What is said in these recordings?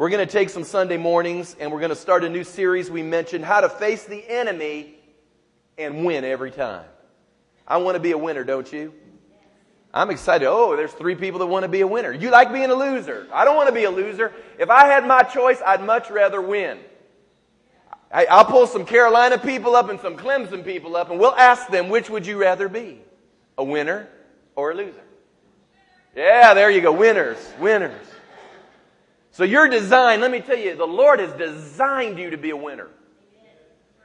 We're going to take some Sunday mornings and we're going to start a new series we mentioned how to face the enemy and win every time. I want to be a winner, don't you? I'm excited. Oh, there's three people that want to be a winner. You like being a loser. I don't want to be a loser. If I had my choice, I'd much rather win. I, will pull some Carolina people up and some Clemson people up, and we'll ask them, which would you rather be? A winner or a loser? Yeah, there you go. Winners. Winners. So you're designed, let me tell you, the Lord has designed you to be a winner.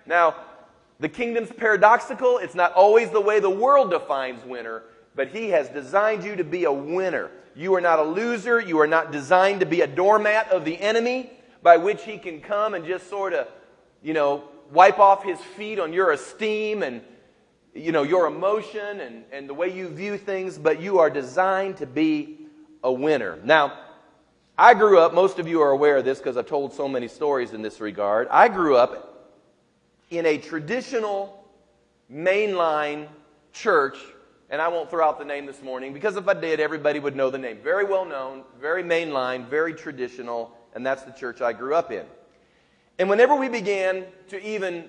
Now, the kingdom's paradoxical. It's not always the way the world defines winner, but He has designed you to be a winner. You are not a loser. You are not designed to be a doormat of the enemy by which He can come and just sort of, you know, wipe off His feet on your esteem and, you know, your emotion and, and the way you view things, but you are designed to be a winner. Now, I grew up, most of you are aware of this because I've told so many stories in this regard. I grew up in a traditional mainline church, and I won't throw out the name this morning because if I did, everybody would know the name. Very well known, very mainline, very traditional, and that's the church I grew up in. And whenever we began to even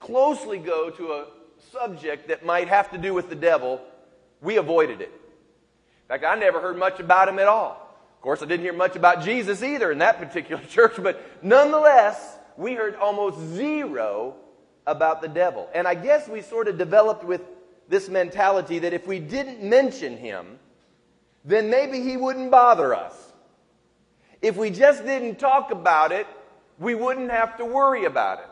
closely go to a subject that might have to do with the devil, we avoided it. In fact, I never heard much about him at all course, I didn't hear much about Jesus either in that particular church, but nonetheless, we heard almost zero about the devil. And I guess we sort of developed with this mentality that if we didn't mention him, then maybe he wouldn't bother us. If we just didn't talk about it, we wouldn't have to worry about it.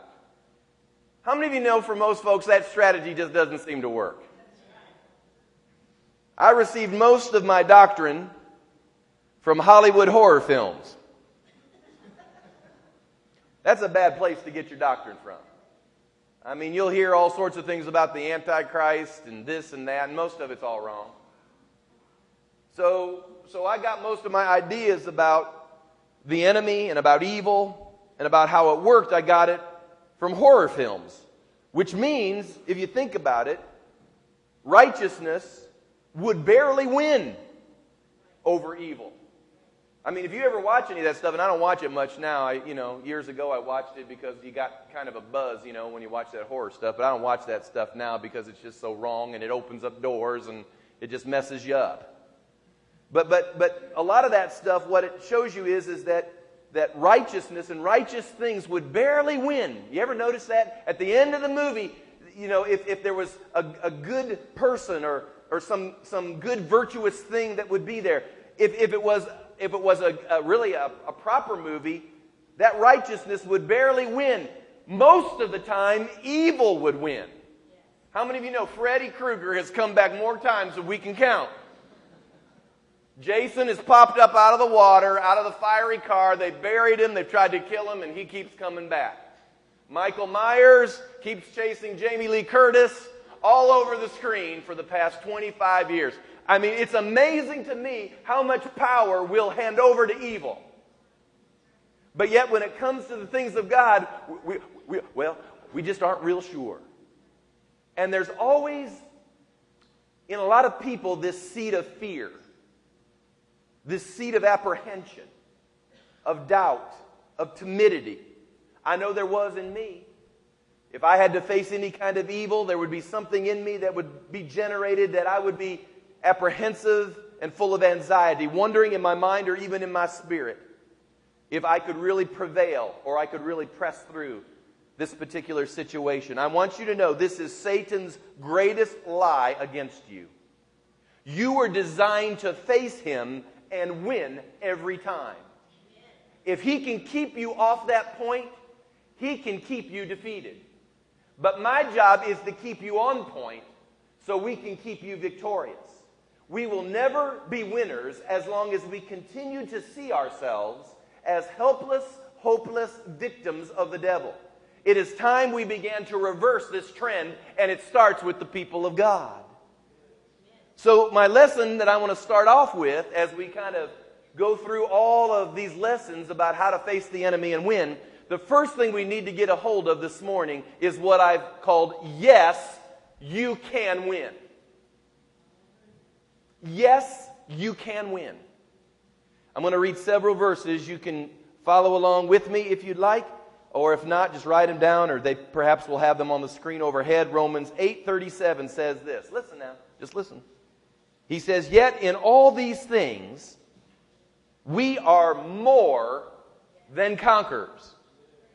How many of you know for most folks that strategy just doesn't seem to work? I received most of my doctrine from Hollywood horror films. That's a bad place to get your doctrine from. I mean, you'll hear all sorts of things about the Antichrist and this and that, and most of it's all wrong. So, so I got most of my ideas about the enemy and about evil and about how it worked. I got it from horror films, which means, if you think about it, righteousness would barely win over evil. I mean, if you ever watch any of that stuff, and I don't watch it much now, I, you know, years ago I watched it because you got kind of a buzz, you know, when you watch that horror stuff, but I don't watch that stuff now because it's just so wrong and it opens up doors and it just messes you up. But, but, but a lot of that stuff, what it shows you is, is that, that righteousness and righteous things would barely win. You ever notice that? At the end of the movie, you know, if, if there was a, a good person or, or some, some good virtuous thing that would be there, if, if it was if it was a, a really a, a proper movie, that righteousness would barely win. Most of the time, evil would win. How many of you know Freddy Krueger has come back more times than we can count? Jason has popped up out of the water, out of the fiery car. They buried him, they've tried to kill him, and he keeps coming back. Michael Myers keeps chasing Jamie Lee Curtis all over the screen for the past 25 years. I mean, it's amazing to me how much power we'll hand over to evil. But yet, when it comes to the things of God, we, we, well, we just aren't real sure. And there's always, in a lot of people, this seed of fear, this seed of apprehension, of doubt, of timidity. I know there was in me. If I had to face any kind of evil, there would be something in me that would be generated that I would be apprehensive and full of anxiety, wondering in my mind or even in my spirit if I could really prevail or I could really press through this particular situation. I want you to know this is Satan's greatest lie against you. You were designed to face him and win every time. If he can keep you off that point, he can keep you defeated. But my job is to keep you on point so we can keep you victorious. We will never be winners as long as we continue to see ourselves as helpless, hopeless victims of the devil. It is time we began to reverse this trend, and it starts with the people of God. So, my lesson that I want to start off with as we kind of go through all of these lessons about how to face the enemy and win, the first thing we need to get a hold of this morning is what I've called Yes, You Can Win. Yes, you can win. I'm going to read several verses. You can follow along with me if you'd like. Or if not, just write them down, or they perhaps will have them on the screen overhead. Romans 8:37 says this. Listen now, just listen. He says, "Yet in all these things we are more than conquerors."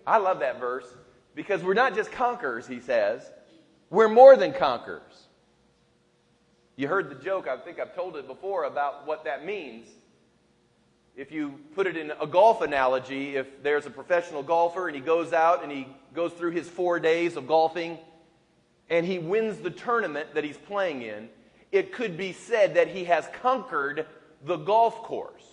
I love that verse because we're not just conquerors, he says. We're more than conquerors. You heard the joke, I think I've told it before about what that means. If you put it in a golf analogy, if there's a professional golfer and he goes out and he goes through his four days of golfing and he wins the tournament that he's playing in, it could be said that he has conquered the golf course.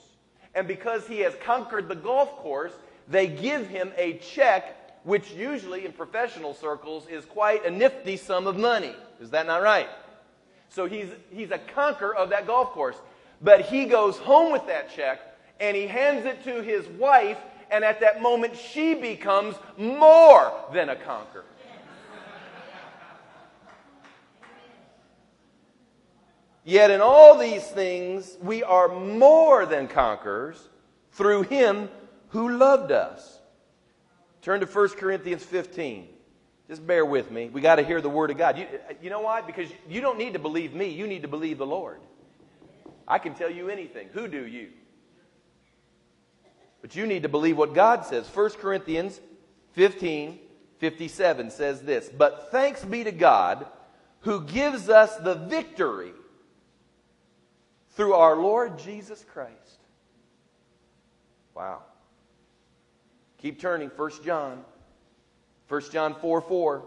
And because he has conquered the golf course, they give him a check, which usually in professional circles is quite a nifty sum of money. Is that not right? So he's, he's a conqueror of that golf course. But he goes home with that check and he hands it to his wife, and at that moment, she becomes more than a conqueror. Yet in all these things, we are more than conquerors through him who loved us. Turn to 1 Corinthians 15. Just bear with me. We got to hear the word of God. You, you know why? Because you don't need to believe me, you need to believe the Lord. I can tell you anything. Who do you? But you need to believe what God says. 1 Corinthians 15 57 says this But thanks be to God who gives us the victory through our Lord Jesus Christ. Wow. Keep turning, 1 John 1 John 4 4.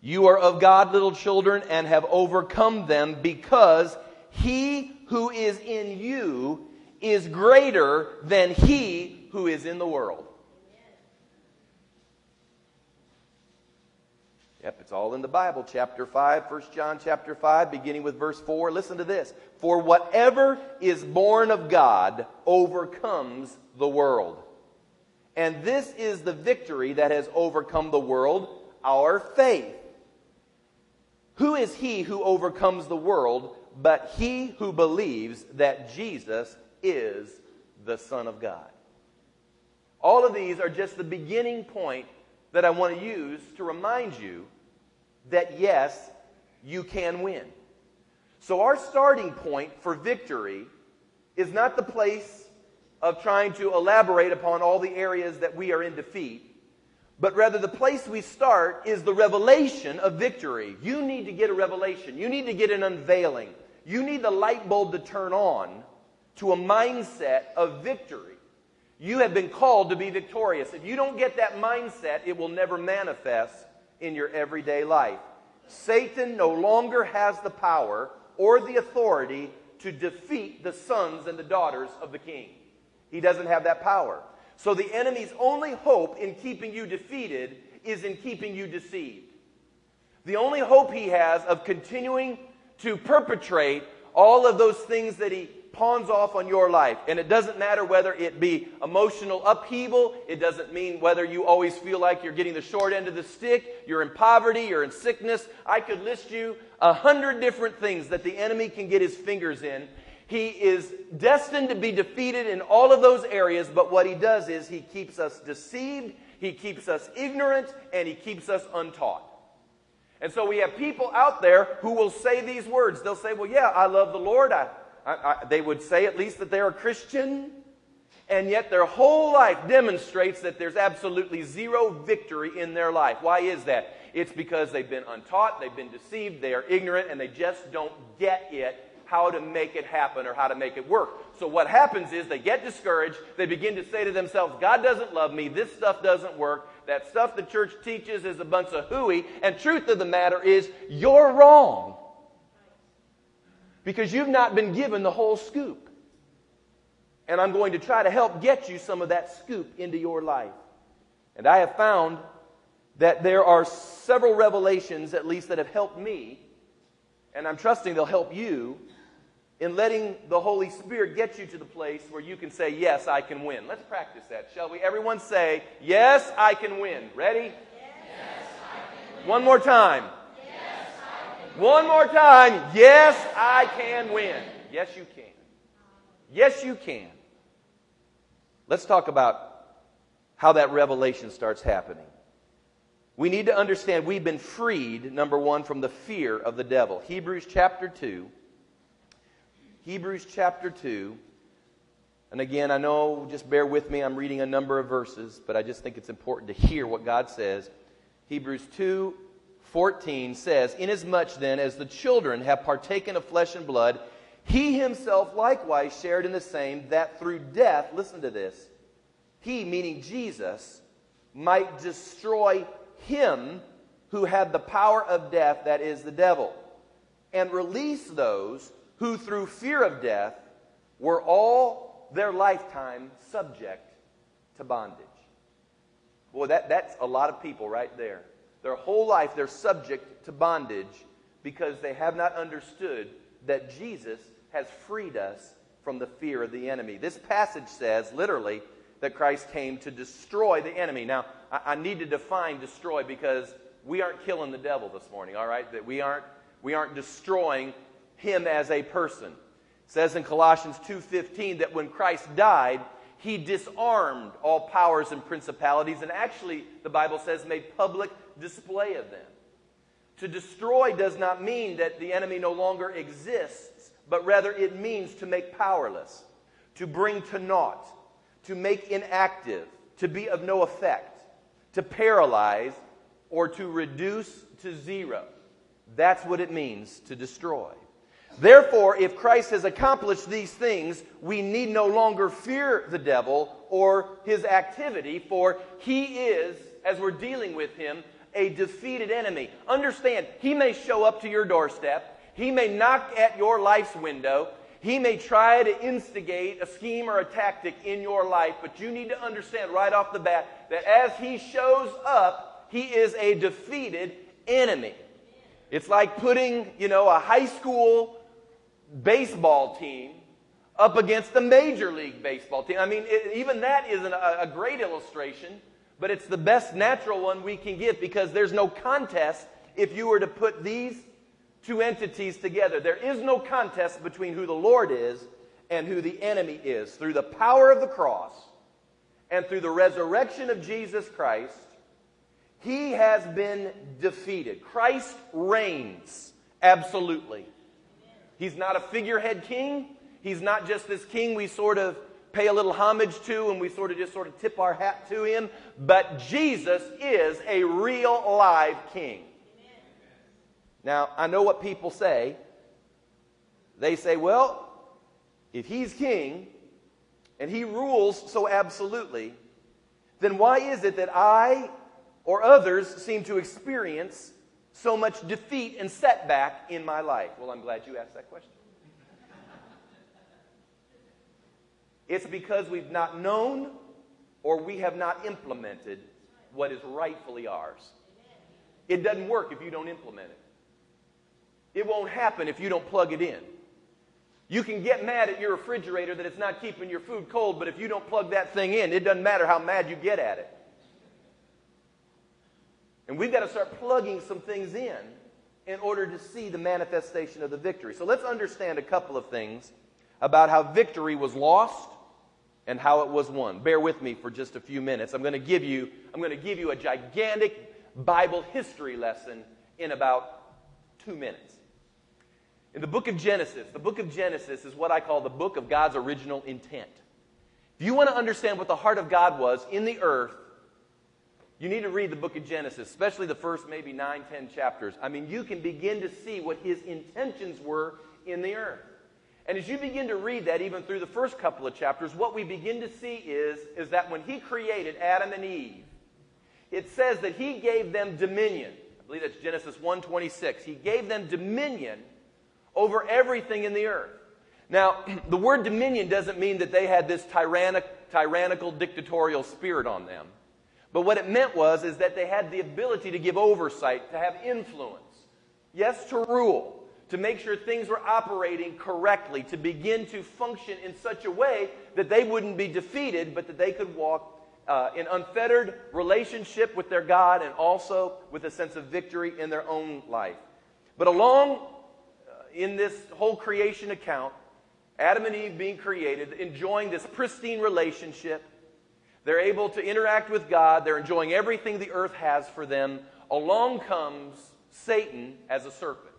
You are of God, little children, and have overcome them because he who is in you is greater than he who is in the world. Yep, it's all in the Bible. Chapter 5, 1 John chapter 5, beginning with verse 4. Listen to this. For whatever is born of God overcomes the world. And this is the victory that has overcome the world, our faith. Who is he who overcomes the world but he who believes that Jesus is the Son of God? All of these are just the beginning point that I want to use to remind you that yes, you can win. So, our starting point for victory is not the place of trying to elaborate upon all the areas that we are in defeat, but rather the place we start is the revelation of victory. You need to get a revelation, you need to get an unveiling, you need the light bulb to turn on to a mindset of victory. You have been called to be victorious. If you don't get that mindset, it will never manifest in your everyday life. Satan no longer has the power or the authority to defeat the sons and the daughters of the king. He doesn't have that power. So the enemy's only hope in keeping you defeated is in keeping you deceived. The only hope he has of continuing to perpetrate all of those things that he pawns off on your life. And it doesn't matter whether it be emotional upheaval, it doesn't mean whether you always feel like you're getting the short end of the stick, you're in poverty, you're in sickness. I could list you a hundred different things that the enemy can get his fingers in he is destined to be defeated in all of those areas, but what he does is he keeps us deceived, he keeps us ignorant, and he keeps us untaught. And so we have people out there who will say these words. They'll say, Well, yeah, I love the Lord. I, I, I, they would say at least that they're a Christian. And yet their whole life demonstrates that there's absolutely zero victory in their life. Why is that? It's because they've been untaught, they've been deceived, they are ignorant, and they just don't get it how to make it happen or how to make it work. So what happens is they get discouraged. They begin to say to themselves, God doesn't love me. This stuff doesn't work. That stuff the church teaches is a bunch of hooey. And truth of the matter is, you're wrong. Because you've not been given the whole scoop. And I'm going to try to help get you some of that scoop into your life. And I have found that there are several revelations, at least, that have helped me. And I'm trusting they'll help you in letting the Holy Spirit get you to the place where you can say, Yes, I can win. Let's practice that, shall we? Everyone say, Yes, I can win. Ready? Yes, win. One more time. Yes, One more time. Yes, I can win. Yes, you can. Yes, you can. Let's talk about how that revelation starts happening. We need to understand we've been freed, number one, from the fear of the devil. Hebrews chapter 2. Hebrews chapter 2. And again, I know, just bear with me, I'm reading a number of verses, but I just think it's important to hear what God says. Hebrews 2 14 says, Inasmuch then as the children have partaken of flesh and blood, he himself likewise shared in the same, that through death, listen to this, he, meaning Jesus, might destroy him who had the power of death, that is the devil, and release those who through fear of death were all their lifetime subject to bondage. Boy, that, that's a lot of people right there. Their whole life they're subject to bondage because they have not understood that Jesus has freed us from the fear of the enemy. This passage says, literally, that Christ came to destroy the enemy. Now, I, I need to define destroy because we aren't killing the devil this morning, all right? That we aren't, we aren't destroying him as a person. It says in Colossians 2:15 that when Christ died, he disarmed all powers and principalities and actually the Bible says made public display of them. To destroy does not mean that the enemy no longer exists, but rather it means to make powerless, to bring to naught, to make inactive, to be of no effect, to paralyze, or to reduce to zero. That's what it means to destroy. Therefore, if Christ has accomplished these things, we need no longer fear the devil or his activity, for he is, as we're dealing with him, a defeated enemy. Understand, he may show up to your doorstep, he may knock at your life's window, he may try to instigate a scheme or a tactic in your life, but you need to understand right off the bat that as he shows up, he is a defeated enemy. It's like putting, you know, a high school baseball team up against the Major League Baseball team. I mean, it, even that isn't a, a great illustration, but it's the best natural one we can give because there's no contest if you were to put these two entities together. There is no contest between who the Lord is and who the enemy is. Through the power of the cross and through the resurrection of Jesus Christ, he has been defeated. Christ reigns absolutely. He's not a figurehead king. He's not just this king we sort of pay a little homage to and we sort of just sort of tip our hat to him. But Jesus is a real live king. Now, I know what people say. They say, well, if he's king and he rules so absolutely, then why is it that I or others seem to experience so much defeat and setback in my life? Well, I'm glad you asked that question. It's because we've not known or we have not implemented what is rightfully ours. It doesn't work if you don't implement it. It won't happen if you don't plug it in. You can get mad at your refrigerator that it's not keeping your food cold, but if you don't plug that thing in, it doesn't matter how mad you get at it. And we've got to start plugging some things in in order to see the manifestation of the victory. So let's understand a couple of things about how victory was lost and how it was won. Bear with me for just a few minutes. I'm going to give you I'm going to give you a gigantic Bible history lesson in about 2 minutes. In the book of Genesis, the book of Genesis is what I call the book of God's original intent. If you want to understand what the heart of God was in the earth you need to read the book of Genesis, especially the first maybe nine, ten chapters. I mean, you can begin to see what his intentions were in the earth. And as you begin to read that, even through the first couple of chapters, what we begin to see is, is that when he created Adam and Eve, it says that he gave them dominion. I believe that's Genesis 1.26. He gave them dominion over everything in the earth. Now, the word dominion doesn't mean that they had this tyrannic, tyrannical dictatorial spirit on them. But what it meant was is that they had the ability to give oversight, to have influence. Yes, to rule, to make sure things were operating correctly, to begin to function in such a way that they wouldn't be defeated, but that they could walk uh, in unfettered relationship with their God and also with a sense of victory in their own life. But along uh, in this whole creation account, Adam and Eve being created, enjoying this pristine relationship, They're able to interact with God. They're enjoying everything the earth has for them. Along comes Satan as a serpent.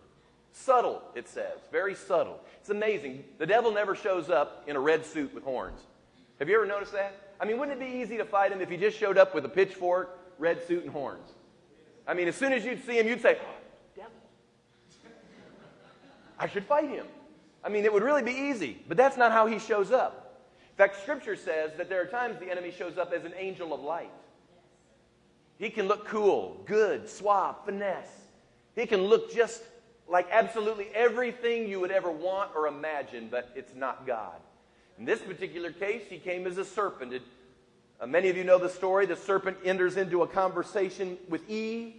Subtle, it says. Very subtle. It's amazing. The devil never shows up in a red suit with horns. Have you ever noticed that? I mean, wouldn't it be easy to fight him if he just showed up with a pitchfork, red suit, and horns? I mean, as soon as you'd see him, you'd say, oh, devil. I should fight him. I mean, it would really be easy. But that's not how he shows up. Fact, Scripture says that there are times the enemy shows up as an angel of light. He can look cool, good, suave, finesse. He can look just like absolutely everything you would ever want or imagine, but it's not God. In this particular case, he came as a serpent. It, uh, many of you know the story. The serpent enters into a conversation with Eve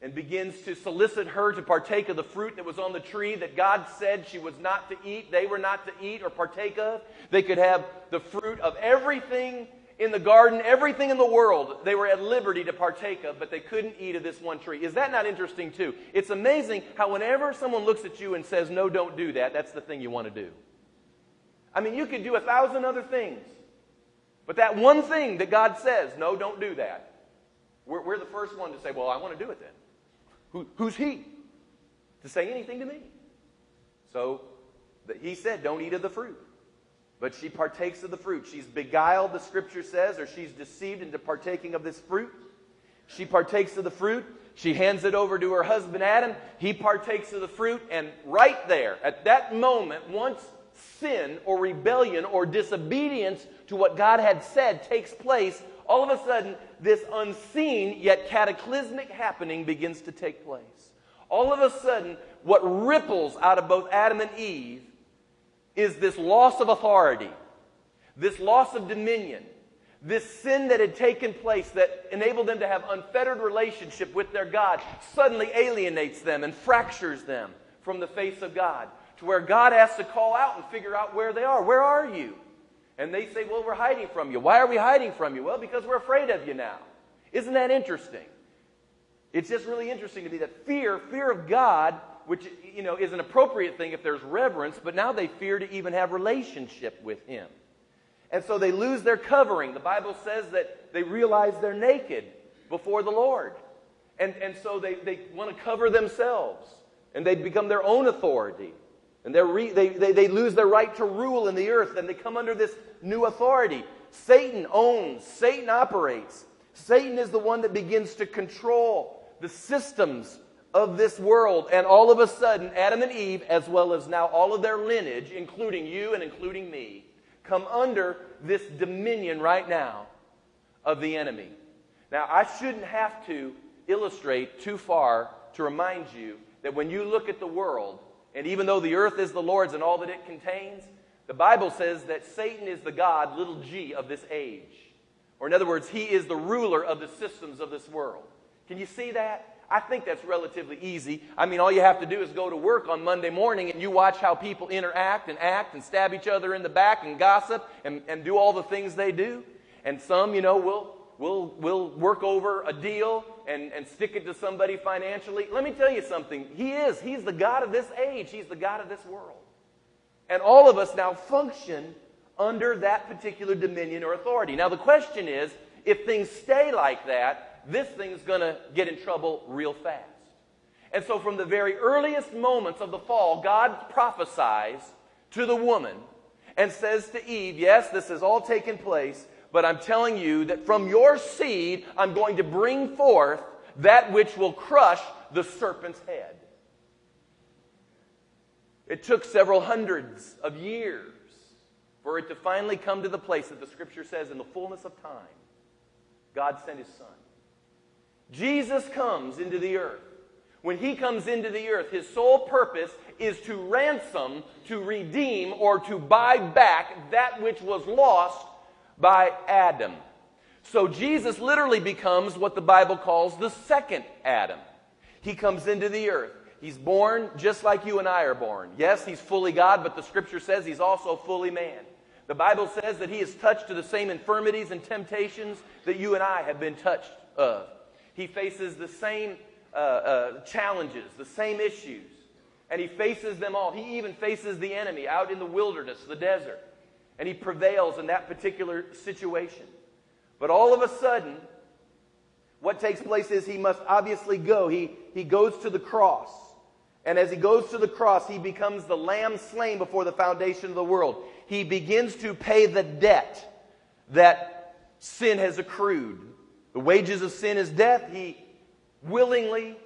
and begins to solicit her to partake of the fruit that was on the tree that God said she was not to eat, they were not to eat or partake of. They could have the fruit of everything in the garden, everything in the world, they were at liberty to partake of, but they couldn't eat of this one tree. Is that not interesting, too? It's amazing how, whenever someone looks at you and says, No, don't do that, that's the thing you want to do. I mean, you could do a thousand other things, but that one thing that God says, No, don't do that, we're, the first one to say, Well, I want to do it then. Who, who's he to say anything to me? So he said, Don't eat of the fruit. But she partakes of the fruit. She's beguiled, the scripture says, or she's deceived into partaking of this fruit. She partakes of the fruit. She hands it over to her husband Adam. He partakes of the fruit. And right there, at that moment, once sin or rebellion or disobedience to what God had said takes place, all of a sudden, this unseen yet cataclysmic happening begins to take place. All of a sudden, what ripples out of both Adam and Eve is this loss of authority, this loss of dominion, this sin that had taken place that enabled them to have unfettered relationship with their God suddenly alienates them and fractures them from the face of God to where God has to call out and figure out where they are. Where are you? And they say, Well, we're hiding from you. Why are we hiding from you? Well, because we're afraid of you now. Isn't that interesting? It's just really interesting to me that fear, fear of God, which you know is an appropriate thing if there's reverence, but now they fear to even have relationship with Him. And so they lose their covering. The Bible says that they realize they're naked before the Lord. And, and so they, they want to cover themselves. And they become their own authority. And re, they, they, they lose their right to rule in the earth. And they come under this new authority. Satan owns, Satan operates. Satan is the one that begins to control the systems of this world. And all of a sudden, Adam and Eve, as well as now all of their lineage, including you and including me, come under this dominion right now of the enemy. Now, I shouldn't have to illustrate too far to remind you that when you look at the world, and even though the earth is the Lord's and all that it contains, the Bible says that Satan is the God, little g, of this age. Or, in other words, he is the ruler of the systems of this world. Can you see that? I think that's relatively easy. I mean, all you have to do is go to work on Monday morning and you watch how people interact and act and stab each other in the back and gossip and, and do all the things they do. And some, you know, will will will work over a deal and, and stick it to somebody financially. Let me tell you something. He is. He's the God of this age. He's the God of this world. And all of us now function under that particular dominion or authority. Now, the question is if things stay like that, this thing's going to get in trouble real fast. And so, from the very earliest moments of the fall, God prophesies to the woman and says to Eve, Yes, this has all taken place, but I'm telling you that from your seed, I'm going to bring forth that which will crush the serpent's head. It took several hundreds of years for it to finally come to the place that the scripture says, in the fullness of time, God sent his son. Jesus comes into the earth. When he comes into the earth, his sole purpose is to ransom, to redeem, or to buy back that which was lost by Adam. So Jesus literally becomes what the Bible calls the second Adam. He comes into the earth. He's born just like you and I are born. Yes, he's fully God, but the scripture says he's also fully man. The Bible says that he is touched to the same infirmities and temptations that you and I have been touched of. He faces the same uh, uh, challenges, the same issues, and he faces them all. He even faces the enemy out in the wilderness, the desert, and he prevails in that particular situation. But all of a sudden, what takes place is he must obviously go. He, he goes to the cross. And as he goes to the cross, he becomes the lamb slain before the foundation of the world. He begins to pay the debt that sin has accrued. The wages of sin is death. He willingly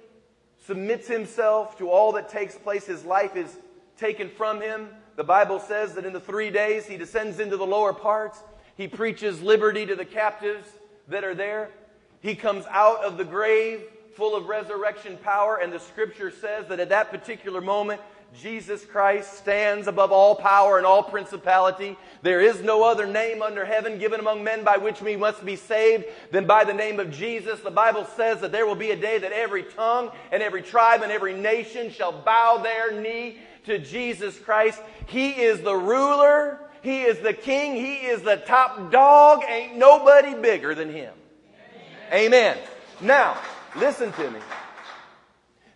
submits himself to all that takes place. His life is taken from him. The Bible says that in the three days he descends into the lower parts. He preaches liberty to the captives that are there. He comes out of the grave full of resurrection power, and the scripture says that at that particular moment, Jesus Christ stands above all power and all principality. There is no other name under heaven given among men by which we must be saved than by the name of Jesus. The Bible says that there will be a day that every tongue and every tribe and every nation shall bow their knee to Jesus Christ. He is the ruler. He is the king. He is the top dog. Ain't nobody bigger than him. Amen. Amen. Now, listen to me.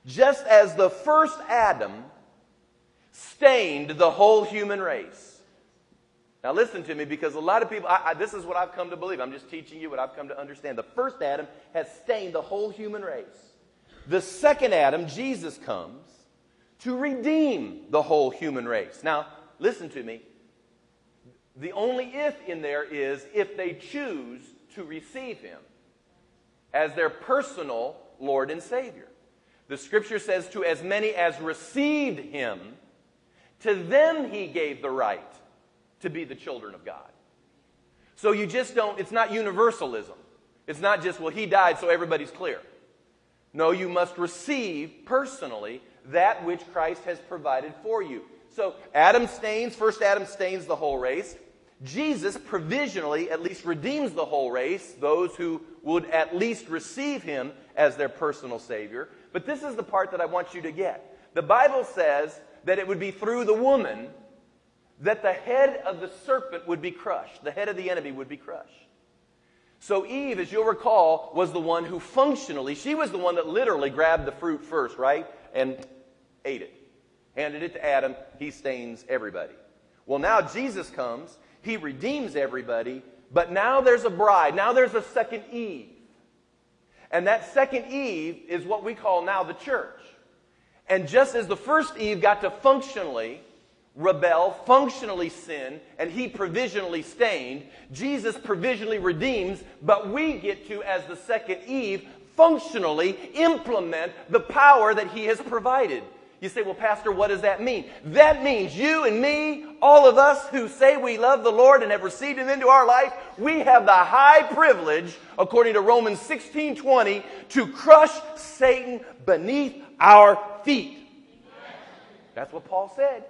Just as the first Adam stained the whole human race. Now, listen to me because a lot of people, I, I, this is what I've come to believe. I'm just teaching you what I've come to understand. The first Adam has stained the whole human race. The second Adam, Jesus, comes to redeem the whole human race. Now, listen to me. The only if in there is if they choose to receive him as their personal Lord and Savior. The scripture says, to as many as received him, to them he gave the right to be the children of God. So you just don't, it's not universalism. It's not just, well, he died, so everybody's clear. No, you must receive personally that which Christ has provided for you. So Adam stains, first Adam stains the whole race. Jesus provisionally at least redeems the whole race, those who would at least receive him as their personal Savior. But this is the part that I want you to get. The Bible says that it would be through the woman that the head of the serpent would be crushed, the head of the enemy would be crushed. So Eve, as you'll recall, was the one who functionally, she was the one that literally grabbed the fruit first, right? And ate it. Handed it to Adam. He stains everybody. Well, now Jesus comes. He redeems everybody. But now there's a bride. Now there's a second Eve. And that second Eve is what we call now the church. And just as the first Eve got to functionally rebel, functionally sin, and he provisionally stained, Jesus provisionally redeems, but we get to, as the second Eve, functionally implement the power that he has provided. You say, well, Pastor, what does that mean? That means you and me, all of us who say we love the Lord and have received Him into our life, we have the high privilege, according to Romans 16 20, to crush Satan beneath our feet. That's what Paul said.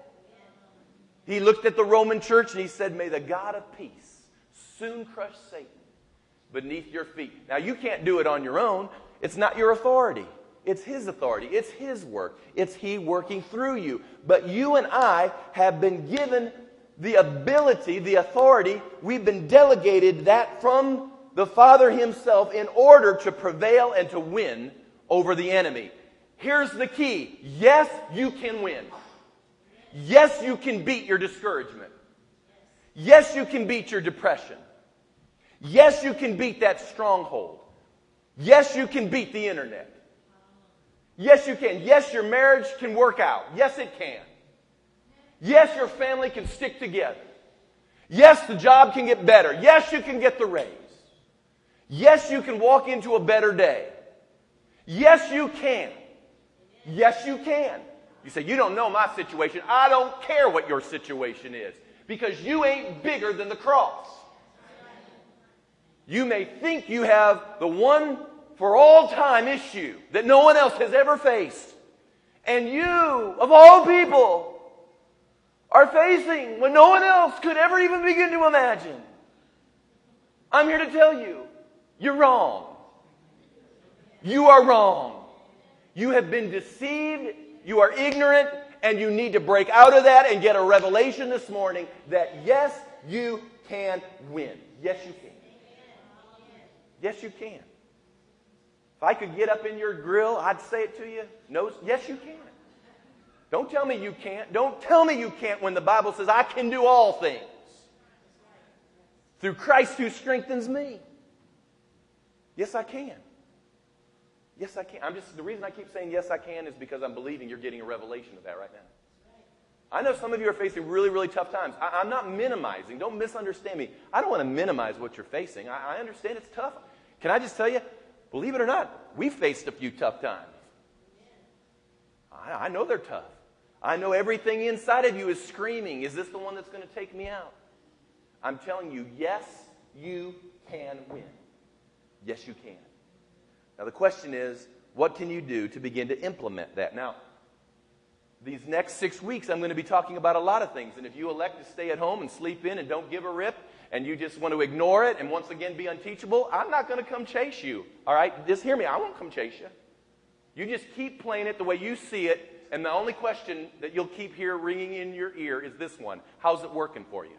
He looked at the Roman church and he said, May the God of peace soon crush Satan beneath your feet. Now, you can't do it on your own, it's not your authority. It's His authority. It's His work. It's He working through you. But you and I have been given the ability, the authority. We've been delegated that from the Father Himself in order to prevail and to win over the enemy. Here's the key. Yes, you can win. Yes, you can beat your discouragement. Yes, you can beat your depression. Yes, you can beat that stronghold. Yes, you can beat the internet. Yes, you can. Yes, your marriage can work out. Yes, it can. Yes, your family can stick together. Yes, the job can get better. Yes, you can get the raise. Yes, you can walk into a better day. Yes, you can. Yes, you can. You say, You don't know my situation. I don't care what your situation is because you ain't bigger than the cross. You may think you have the one for all time issue that no one else has ever faced. And you, of all people, are facing when no one else could ever even begin to imagine. I'm here to tell you, you're wrong. You are wrong. You have been deceived, you are ignorant, and you need to break out of that and get a revelation this morning that yes, you can win. Yes, you can. Yes, you can. If I could get up in your grill, I'd say it to you. No, yes, you can. Don't tell me you can't. Don't tell me you can't when the Bible says, I can do all things through Christ who strengthens me. Yes, I can. Yes, I can. I'm just the reason I keep saying yes, I can is because I'm believing you're getting a revelation of that right now. I know some of you are facing really, really tough times. I, am not minimizing. Don't misunderstand me. I don't want to minimize what you're facing. I, I understand it's tough. Can I just tell you, believe it or not, we faced a few tough times. I, I know they're tough. I know everything inside of you is screaming, Is this the one that's going to take me out? I'm telling you, yes, you can win. Yes, you can. Now, the question is, what can you do to begin to implement that? Now, these next six weeks, I'm going to be talking about a lot of things. And if you elect to stay at home and sleep in and don't give a rip, and you just want to ignore it and once again be unteachable, I'm not going to come chase you. All right? Just hear me. I won't come chase you. You just keep playing it the way you see it. And the only question that you'll keep here ringing in your ear is this one How's it working for you?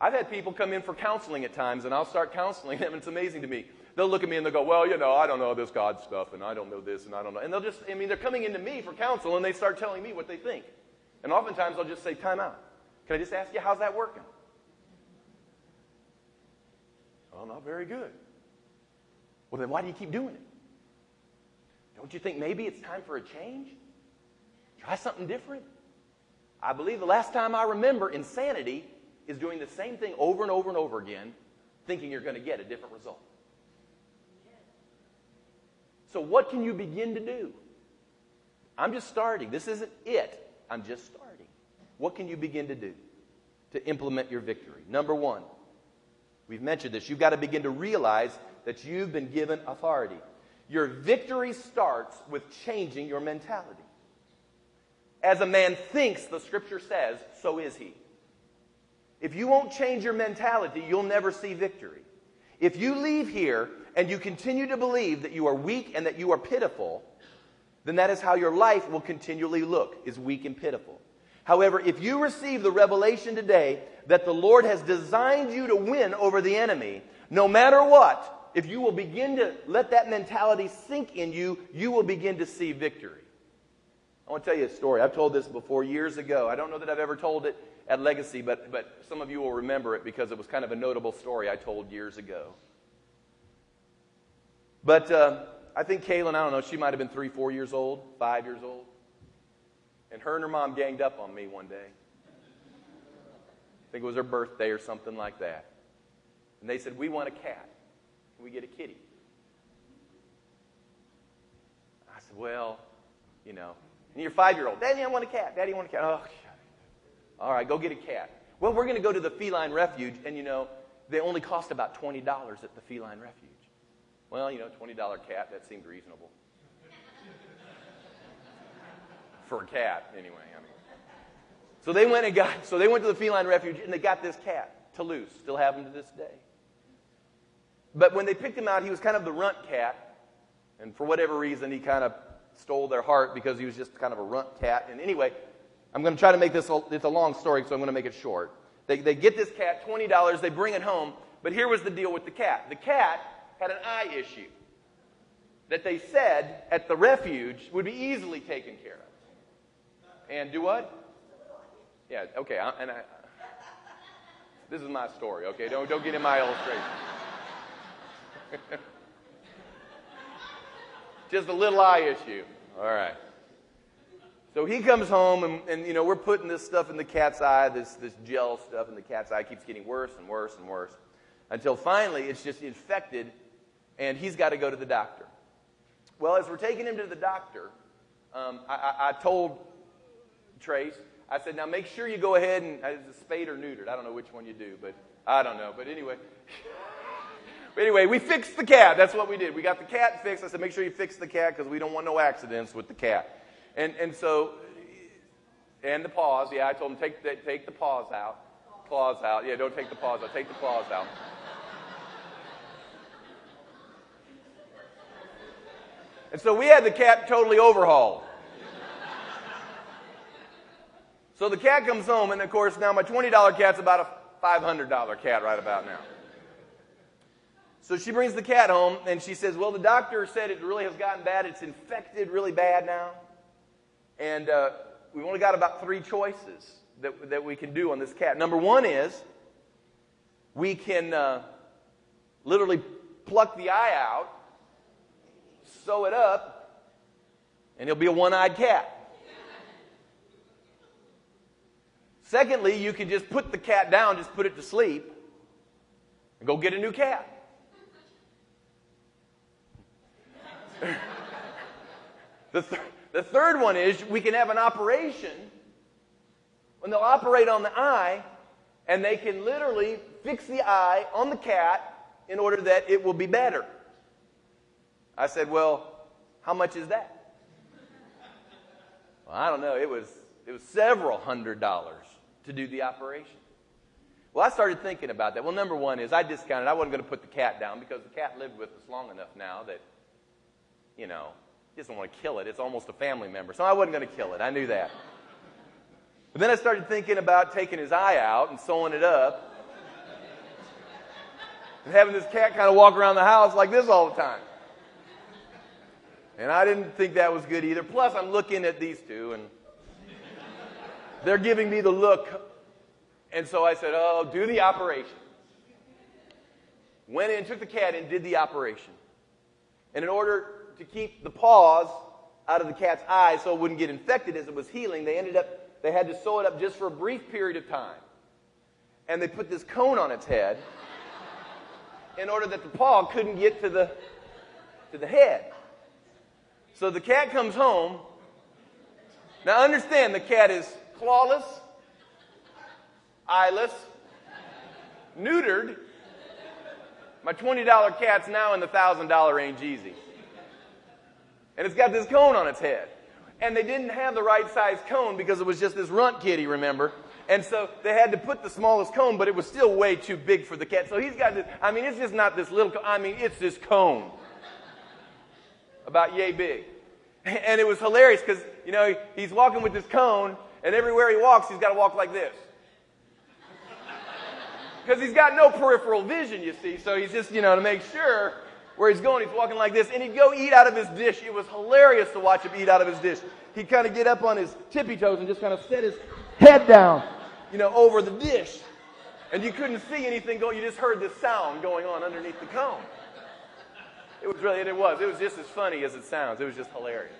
I've had people come in for counseling at times, and I'll start counseling them, and it's amazing to me. They'll look at me and they'll go, Well, you know, I don't know this God stuff, and I don't know this, and I don't know. And they'll just, I mean, they're coming into me for counsel, and they start telling me what they think. And oftentimes I'll just say, Time out. Can I just ask you, how's that working? Oh, not very good. Well, then why do you keep doing it? Don't you think maybe it's time for a change? Try something different. I believe the last time I remember insanity is doing the same thing over and over and over again, thinking you're going to get a different result. So, what can you begin to do? I'm just starting. This isn't it. I'm just starting. What can you begin to do to implement your victory? Number one, we've mentioned this. You've got to begin to realize that you've been given authority. Your victory starts with changing your mentality. As a man thinks, the scripture says, so is he. If you won't change your mentality, you'll never see victory. If you leave here and you continue to believe that you are weak and that you are pitiful, then that is how your life will continually look, is weak and pitiful. However, if you receive the revelation today that the Lord has designed you to win over the enemy, no matter what, if you will begin to let that mentality sink in you, you will begin to see victory. I want to tell you a story. I've told this before years ago. I don't know that I've ever told it at Legacy, but, but some of you will remember it because it was kind of a notable story I told years ago. But uh, I think Kaylin, I don't know, she might have been three, four years old, five years old. And her and her mom ganged up on me one day. I think it was her birthday or something like that. And they said, We want a cat. Can we get a kitty? I said, Well, you know. And you're five year old. Daddy, I want a cat. Daddy, I want a cat. Oh, all right, go get a cat. Well, we're going to go to the feline refuge, and you know, they only cost about $20 at the feline refuge. Well, you know, $20 cat, that seemed reasonable. For a cat, anyway. I mean. So they went and got, so they went to the feline refuge and they got this cat, Toulouse. Still have him to this day. But when they picked him out, he was kind of the runt cat. And for whatever reason, he kind of stole their heart because he was just kind of a runt cat. And anyway, I'm going to try to make this, it's a long story, so I'm going to make it short. They, they get this cat, $20, they bring it home. But here was the deal with the cat the cat had an eye issue that they said at the refuge would be easily taken care of. And do what? Yeah, okay. I, and I, this is my story, okay? Don't, don't get in my illustration. Just a little eye issue. All right. So he comes home, and, and, you know, we're putting this stuff in the cat's eye, this, this gel stuff in the cat's eye keeps getting worse and worse and worse until finally it's just infected, and he's got to go to the doctor. Well, as we're taking him to the doctor, um, I, I, I, told Trace, I said, now make sure you go ahead and, is it spayed or neutered? I don't know which one you do, but I don't know. But anyway. but anyway, we fixed the cat. That's what we did. We got the cat fixed. I said, make sure you fix the cat because we don't want no accidents with the cat. And, and so, and the paws. Yeah, I told him, take the, take the paws out. Claws out. Yeah, don't take the paws out. Take the claws out. And so we had the cat totally overhauled. So the cat comes home, and of course, now my $20 cat's about a $500 cat right about now. So she brings the cat home, and she says, Well, the doctor said it really has gotten bad. It's infected really bad now. And uh, we've only got about three choices that, that we can do on this cat. Number one is We can uh, literally pluck the eye out, sew it up, and he'll be a one eyed cat. Secondly, you can just put the cat down, just put it to sleep, and go get a new cat. the, th- the third one is we can have an operation when they'll operate on the eye and they can literally fix the eye on the cat in order that it will be better. I said, Well, how much is that? Well, I don't know. It was, it was several hundred dollars to do the operation. Well, I started thinking about that. Well, number one is I discounted. I wasn't going to put the cat down because the cat lived with us long enough now that, you know, he doesn't want to kill it. It's almost a family member. So I wasn't going to kill it. I knew that. But then I started thinking about taking his eye out and sewing it up and having this cat kind of walk around the house like this all the time. And I didn't think that was good either. Plus, I'm looking at these two, and they're giving me the look. And so I said, Oh, do the operation. Went in, took the cat and did the operation. And in order to keep the paws out of the cat's eyes so it wouldn't get infected as it was healing, they ended up, they had to sew it up just for a brief period of time. And they put this cone on its head in order that the paw couldn't get to the, to the head. So the cat comes home. Now understand the cat is clawless, eyeless, neutered. My $20 cat's now in the $1,000 range easy. And it's got this cone on its head. And they didn't have the right size cone because it was just this runt kitty, remember? And so they had to put the smallest cone, but it was still way too big for the cat. So he's got this, I mean, it's just not this little, cone. I mean, it's this cone. About yay big. And it was hilarious because, you know, he's walking with this cone, and everywhere he walks, he's got to walk like this. Because he's got no peripheral vision, you see. So he's just, you know, to make sure where he's going, he's walking like this. And he'd go eat out of his dish. It was hilarious to watch him eat out of his dish. He'd kind of get up on his tippy toes and just kind of set his head down you know, over the dish. And you couldn't see anything going, you just heard this sound going on underneath the cone. It was really, and it was. It was just as funny as it sounds. It was just hilarious.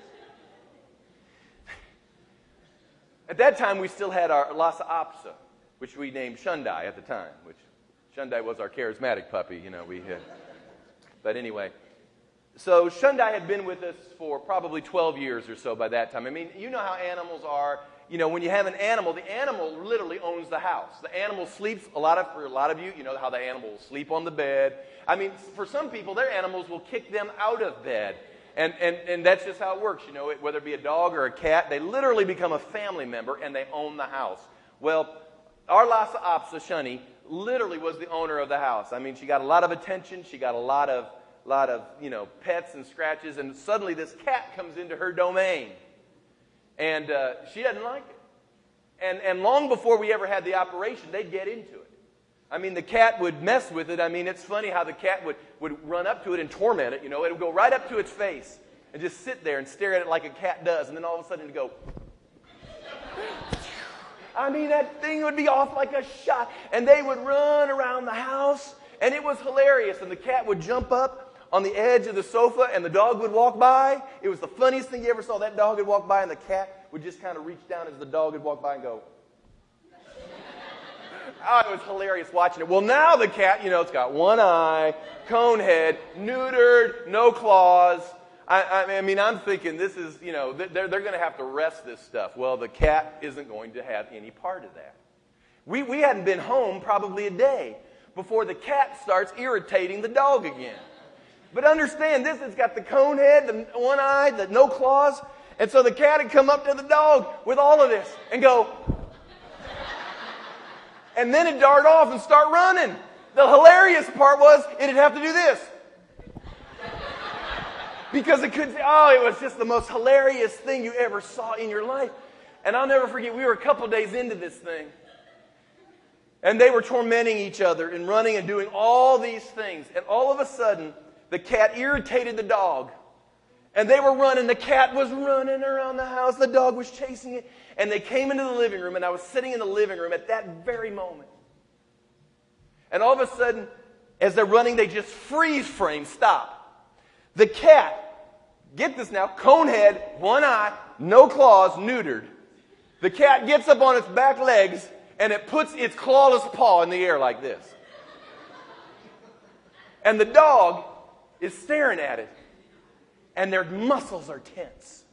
At that time, we still had our Lhasa Apso, which we named Shundai at the time, which Shundai was our charismatic puppy, you know, we had. But anyway, so Shundai had been with us for probably 12 years or so by that time. I mean, you know how animals are you know, when you have an animal, the animal literally owns the house. The animal sleeps a lot of for a lot of you, you know how the animals sleep on the bed. I mean, for some people, their animals will kick them out of bed. And, and, and that's just how it works, you know, whether it be a dog or a cat, they literally become a family member and they own the house. Well, our Lhasa Apso, Shani, literally was the owner of the house. I mean, she got a lot of attention, she got a lot of, lot of, you know, pets and scratches, and suddenly this cat comes into her domain. And uh, she doesn't like it. And, and long before we ever had the operation, they'd get into it. I mean, the cat would mess with it. I mean, it's funny how the cat would, would run up to it and torment it. You know, it would go right up to its face and just sit there and stare at it like a cat does. And then all of a sudden it'd go. I mean, that thing would be off like a shot. And they would run around the house. And it was hilarious. And the cat would jump up on the edge of the sofa and the dog would walk by. It was the funniest thing you ever saw. That dog would walk by and the cat would just kind of reach down as the dog would walk by and go. Oh, it was hilarious watching it. Well, now the cat, you know, it's got one eye, cone head, neutered, no claws. I, I mean, I'm thinking this is, you know, they're, they're going to have to rest this stuff. Well, the cat isn't going to have any part of that. We, we hadn't been home probably a day before the cat starts irritating the dog again. But understand this, it's got the cone head, the one eye, the no claws. And so the cat had come up to the dog with all of this and go, and then it'd dart off and start running. The hilarious part was it'd have to do this. Because it could, oh, it was just the most hilarious thing you ever saw in your life. And I'll never forget, we were a couple days into this thing. And they were tormenting each other and running and doing all these things. And all of a sudden, the cat irritated the dog. And they were running. The cat was running around the house. The dog was chasing it. And they came into the living room, and I was sitting in the living room at that very moment. And all of a sudden, as they're running, they just freeze frame, stop. The cat, get this now, cone head, one eye, no claws, neutered. The cat gets up on its back legs and it puts its clawless paw in the air like this. And the dog is staring at it, and their muscles are tense.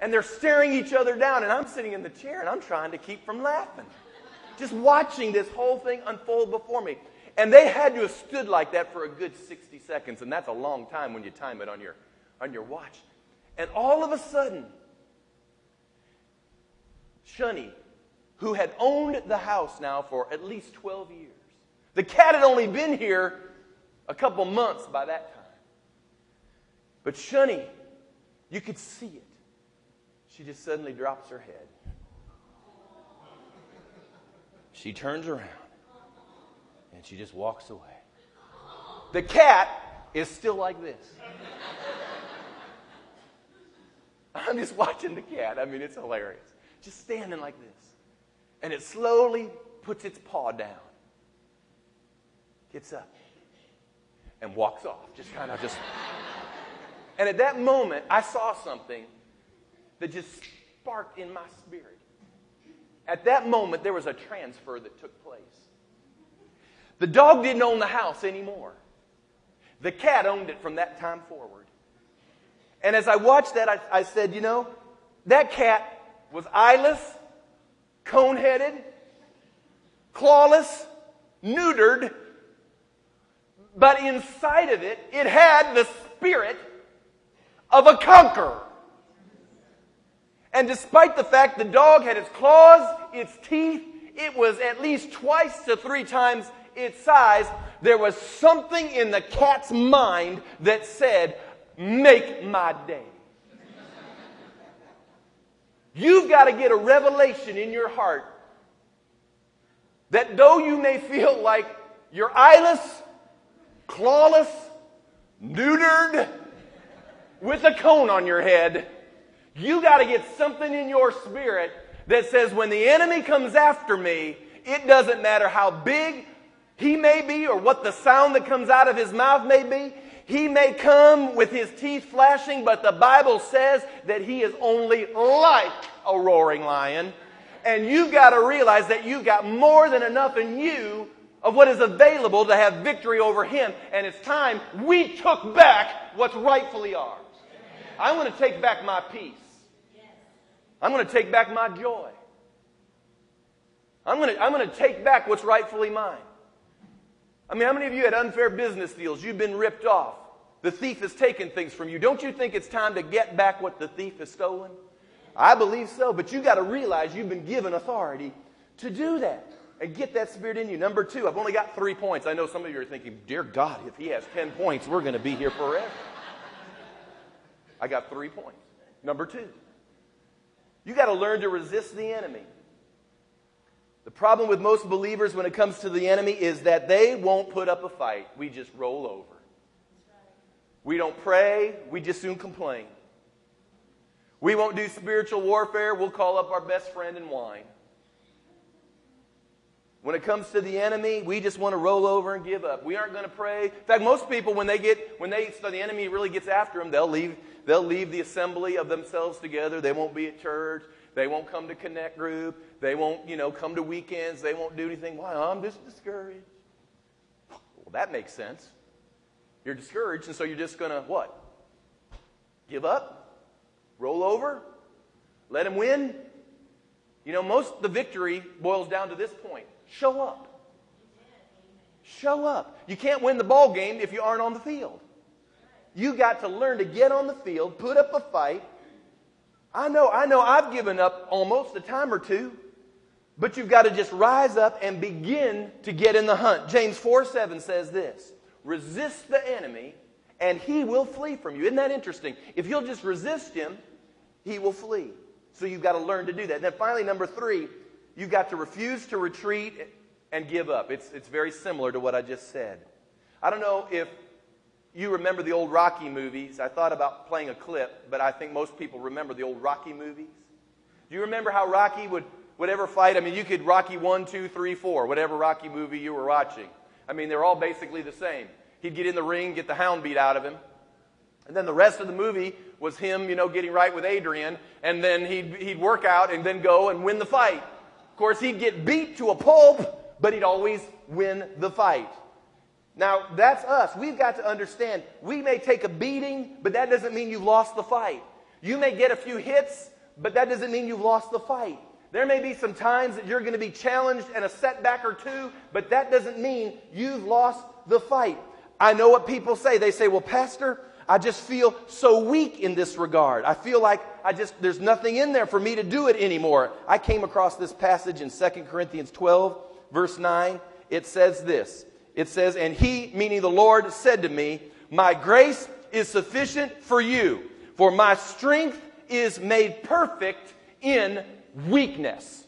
And they're staring each other down, and I'm sitting in the chair and I'm trying to keep from laughing. Just watching this whole thing unfold before me. And they had to have stood like that for a good 60 seconds, and that's a long time when you time it on your, on your watch. And all of a sudden, Shunny, who had owned the house now for at least 12 years, the cat had only been here a couple months by that time. But Shunny, you could see it. She just suddenly drops her head. She turns around and she just walks away. The cat is still like this. I'm just watching the cat. I mean, it's hilarious. Just standing like this. And it slowly puts its paw down, gets up, and walks off. Just kind of just. And at that moment, I saw something that just sparked in my spirit. At that moment, there was a transfer that took place. The dog didn't own the house anymore. The cat owned it from that time forward. And as I watched that, I, I said, you know, that cat was eyeless, cone headed, clawless, neutered, but inside of it, it had the spirit of a conqueror. And despite the fact the dog had its claws, its teeth, it was at least twice to three times its size, there was something in the cat's mind that said, Make my day. You've got to get a revelation in your heart that though you may feel like you're eyeless, clawless, neutered, with a cone on your head, you got to get something in your spirit that says when the enemy comes after me, it doesn't matter how big he may be or what the sound that comes out of his mouth may be. He may come with his teeth flashing, but the Bible says that he is only like a roaring lion. And you've got to realize that you've got more than enough in you of what is available to have victory over him. And it's time we took back what's rightfully ours. I want to take back my peace. I'm going to take back my joy. I'm going to, I'm going to take back what's rightfully mine. I mean, how many of you had unfair business deals? You've been ripped off. The thief has taken things from you. Don't you think it's time to get back what the thief has stolen? I believe so, but you got to realize you've been given authority to do that and get that spirit in you. Number two, I've only got three points. I know some of you are thinking, Dear God, if he has 10 points, we're going to be here forever. I got three points. Number two, you got to learn to resist the enemy. The problem with most believers when it comes to the enemy is that they won't put up a fight. We just roll over. We don't pray, we just soon complain. We won't do spiritual warfare, we'll call up our best friend and whine. When it comes to the enemy, we just want to roll over and give up. We aren't going to pray. In fact, most people, when they get, when they, so the enemy really gets after them, they'll leave, they'll leave the assembly of themselves together. They won't be at church. They won't come to connect group. They won't, you know, come to weekends. They won't do anything. Why? I'm just discouraged. Well, that makes sense. You're discouraged, and so you're just going to what? Give up? Roll over? Let him win? You know, most the victory boils down to this point. Show up. Show up. You can't win the ball game if you aren't on the field. You got to learn to get on the field, put up a fight, I know, I know I've given up almost a time or two, but you've got to just rise up and begin to get in the hunt. James 4 7 says this Resist the enemy, and he will flee from you. Isn't that interesting? If you'll just resist him, he will flee. So you've got to learn to do that. And then finally, number three, you've got to refuse to retreat and give up. It's, it's very similar to what I just said. I don't know if you remember the old Rocky movies. I thought about playing a clip, but I think most people remember the old Rocky movies. Do you remember how Rocky would, whatever fight. I mean, you could Rocky 1, 2, 3, 4, whatever Rocky movie you were watching. I mean, they're all basically the same. He'd get in the ring, get the hound beat out of him. And then the rest of the movie was him, you know, getting right with Adrian. And then he'd, he'd work out and then go and win the fight. Of course, he'd get beat to a pulp, but he'd always win the fight. Now, that's us. We've got to understand we may take a beating, but that doesn't mean you've lost the fight. You may get a few hits, but that doesn't mean you've lost the fight. There may be some times that you're going to be challenged and a setback or two, but that doesn't mean you've lost the fight. I know what people say. They say, well, Pastor, I just feel so weak in this regard. I feel like I just, there's nothing in there for me to do it anymore. I came across this passage in 2 Corinthians 12, verse 9. It says this. It says, And he, meaning the Lord, said to me, My grace is sufficient for you, for my strength is made perfect in weakness.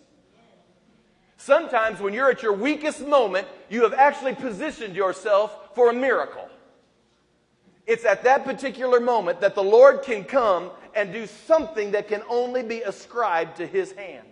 Sometimes when you're at your weakest moment, you have actually positioned yourself for a miracle. It's at that particular moment that the Lord can come and do something that can only be ascribed to His hands.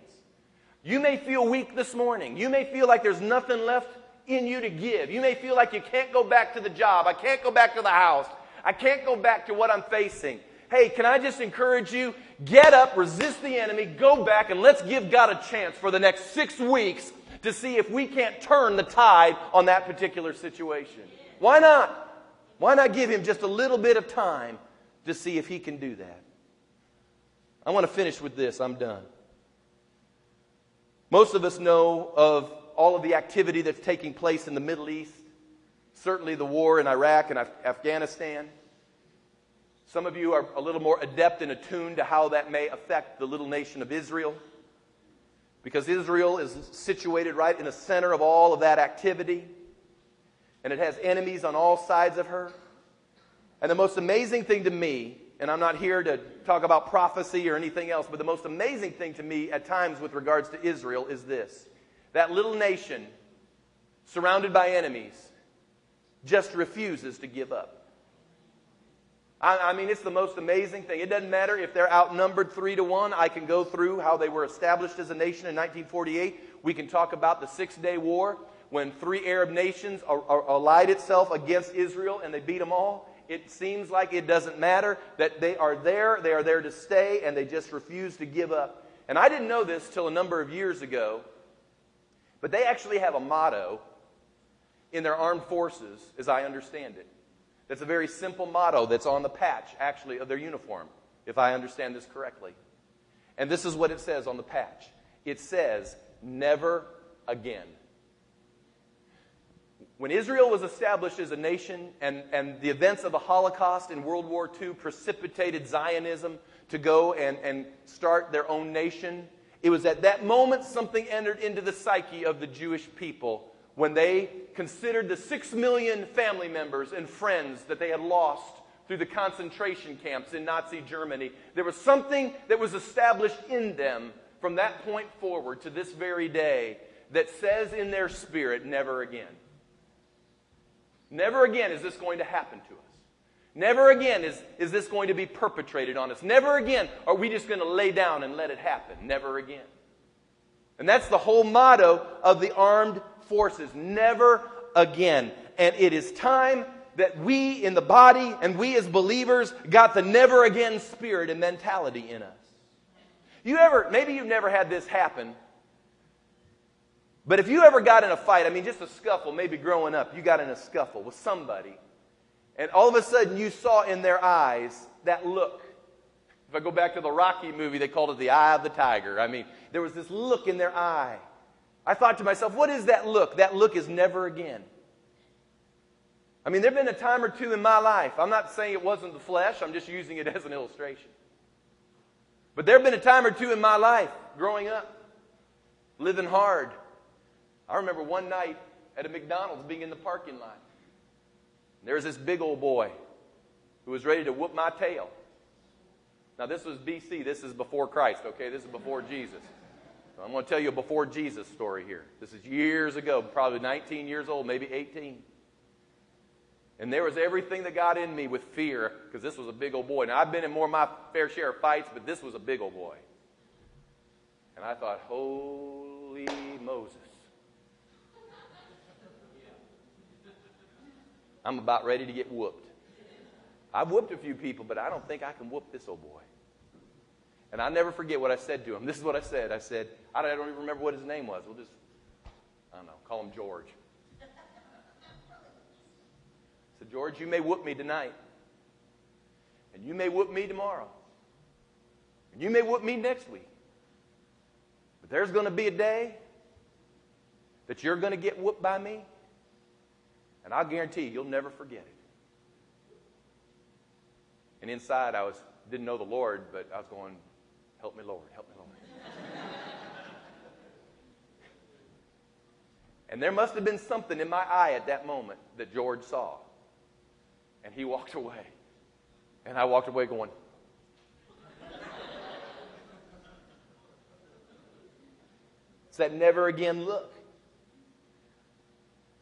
You may feel weak this morning. You may feel like there's nothing left in you to give. You may feel like you can't go back to the job. I can't go back to the house. I can't go back to what I'm facing. Hey, can I just encourage you? Get up, resist the enemy, go back, and let's give God a chance for the next six weeks to see if we can't turn the tide on that particular situation. Why not? Why not give him just a little bit of time to see if he can do that? I want to finish with this. I'm done. Most of us know of all of the activity that's taking place in the Middle East, certainly the war in Iraq and Af- Afghanistan. Some of you are a little more adept and attuned to how that may affect the little nation of Israel. Because Israel is situated right in the center of all of that activity, and it has enemies on all sides of her. And the most amazing thing to me, and I'm not here to talk about prophecy or anything else, but the most amazing thing to me at times with regards to Israel is this that little nation, surrounded by enemies, just refuses to give up. I, I, mean, it's the most amazing thing. It doesn't matter if they're outnumbered three to one. I can go through how they were established as a nation in 1948. We can talk about the Six Day War when three Arab nations allied itself against Israel and they beat them all. It seems like it doesn't matter that they are there, they are there to stay, and they just refuse to give up. And I didn't know this till a number of years ago, but they actually have a motto in their armed forces, as I understand it. That's a very simple motto that's on the patch, actually, of their uniform, if I understand this correctly. And this is what it says on the patch it says, Never again. When Israel was established as a nation and, and the events of the Holocaust in World War II precipitated Zionism to go and, and start their own nation, it was at that moment something entered into the psyche of the Jewish people when they considered the six million family members and friends that they had lost through the concentration camps in Nazi Germany. There was something that was established in them from that point forward to this very day that says in their spirit, never again. Never again is this going to happen to us. Never again is, is this going to be perpetrated on us. Never again are we just going to lay down and let it happen. Never again. And that's the whole motto of the armed forces. Never again. And it is time that we in the body and we as believers got the never again spirit and mentality in us. You ever, maybe you've never had this happen, but if you ever got in a fight, I mean, just a scuffle, maybe growing up, you got in a scuffle with somebody, and all of a sudden you saw in their eyes that look. If I go back to the Rocky movie, they called it the eye of the tiger. I mean, there was this look in their eye I thought to myself, what is that look? That look is never again. I mean, there have been a time or two in my life. I'm not saying it wasn't the flesh, I'm just using it as an illustration. But there have been a time or two in my life growing up, living hard. I remember one night at a McDonald's being in the parking lot. There was this big old boy who was ready to whoop my tail. Now, this was BC. This is before Christ, okay? This is before Jesus. I'm going to tell you a before Jesus story here. This is years ago, probably 19 years old, maybe 18. And there was everything that got in me with fear because this was a big old boy. Now, I've been in more of my fair share of fights, but this was a big old boy. And I thought, holy Moses. I'm about ready to get whooped. I've whooped a few people, but I don't think I can whoop this old boy. And I never forget what I said to him. This is what I said. I said, I don't even remember what his name was. We'll just, I don't know, call him George. Said, George, you may whoop me tonight. And you may whoop me tomorrow. And you may whoop me next week. But there's going to be a day that you're going to get whooped by me. And I'll guarantee you, you'll never forget it. And inside, I was didn't know the Lord, but I was going, "Help me, Lord! Help me, Lord!" and there must have been something in my eye at that moment that George saw, and he walked away, and I walked away going. it's that never again look.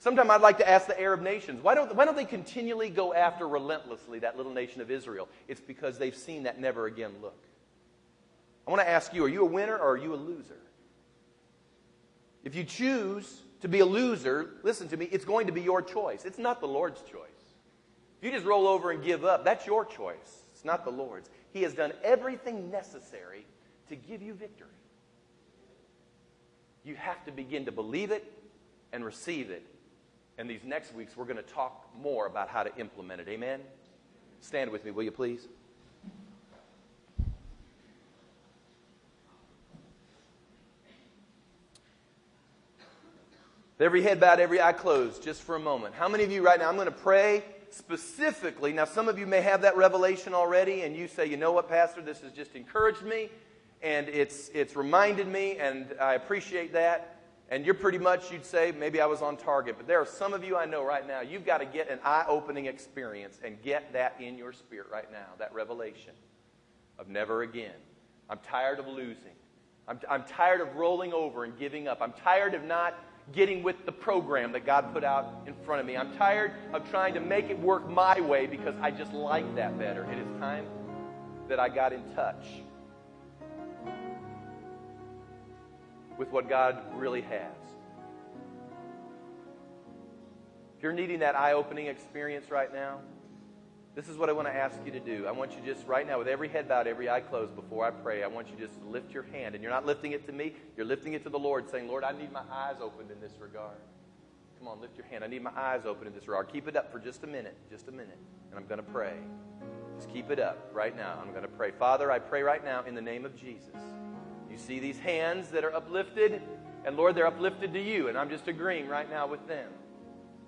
Sometimes I'd like to ask the Arab nations, why don't, why don't they continually go after relentlessly that little nation of Israel? It's because they've seen that never again look. I want to ask you, are you a winner or are you a loser? If you choose to be a loser, listen to me, it's going to be your choice. It's not the Lord's choice. If you just roll over and give up, that's your choice. It's not the Lord's. He has done everything necessary to give you victory. You have to begin to believe it and receive it and these next weeks, we're going to talk more about how to implement it. Amen? Stand with me, will you please? Every head bowed, every eye closed, just for a moment. How many of you right now, I'm going to pray specifically. Now, some of you may have that revelation already, and you say, you know what, Pastor, this has just encouraged me, and it's, it's reminded me, and I appreciate that. And you're pretty much, you'd say, maybe I was on target. But there are some of you I know right now, you've got to get an eye opening experience and get that in your spirit right now, that revelation of never again. I'm tired of losing. I'm, I'm tired of rolling over and giving up. I'm tired of not getting with the program that God put out in front of me. I'm tired of trying to make it work my way because I just like that better. It is time that I got in touch with what God really has. If you're needing that eye opening experience right now, this is what I want to ask you to do. I want you just right now, with every head bowed, every eye closed, before I pray, I want you just to lift your hand. And you're not lifting it to me, you're lifting it to the Lord, saying, Lord, I need my eyes opened in this regard. Come on, lift your hand. I need my eyes open in this regard. Keep it up for just a minute, just a minute, and I'm going to pray. Just keep it up right now. I'm going to pray. Father, I pray right now in the name of Jesus. You see these hands that are uplifted, and Lord, they're uplifted to you, and I'm just agreeing right now with them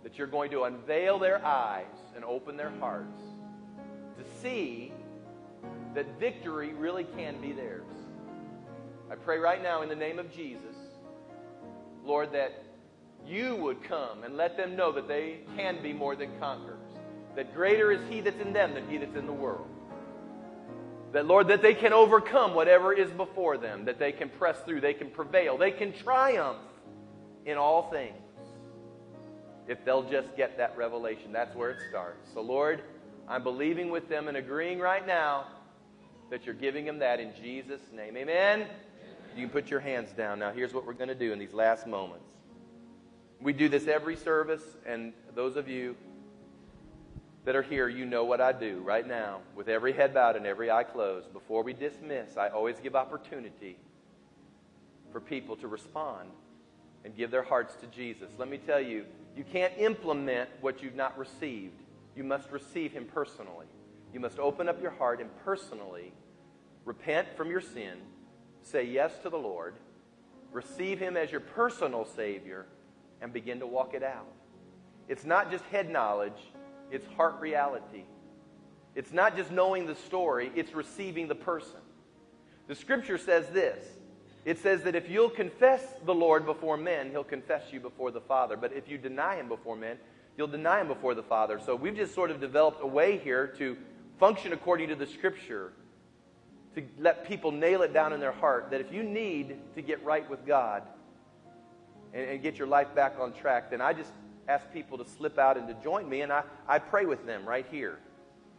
that you're going to unveil their eyes and open their hearts to see that victory really can be theirs. I pray right now in the name of Jesus, Lord, that you would come and let them know that they can be more than conquerors, that greater is He that's in them than He that's in the world. That, Lord, that they can overcome whatever is before them, that they can press through, they can prevail, they can triumph in all things. If they'll just get that revelation, that's where it starts. So, Lord, I'm believing with them and agreeing right now that you're giving them that in Jesus' name. Amen? You can put your hands down. Now, here's what we're going to do in these last moments. We do this every service, and those of you that are here, you know what I do right now. With every head bowed and every eye closed, before we dismiss, I always give opportunity for people to respond and give their hearts to Jesus. Let me tell you, you can't implement what you've not received. You must receive Him personally. You must open up your heart and personally repent from your sin, say yes to the Lord, receive Him as your personal Savior, and begin to walk it out. It's not just head knowledge, it's heart reality. It's not just knowing the story, it's receiving the person. The scripture says this it says that if you'll confess the Lord before men, he'll confess you before the Father. But if you deny him before men, you'll deny him before the Father. So we've just sort of developed a way here to function according to the scripture, to let people nail it down in their heart that if you need to get right with God and, and get your life back on track, then I just ask people to slip out and to join me, and I, I pray with them right here.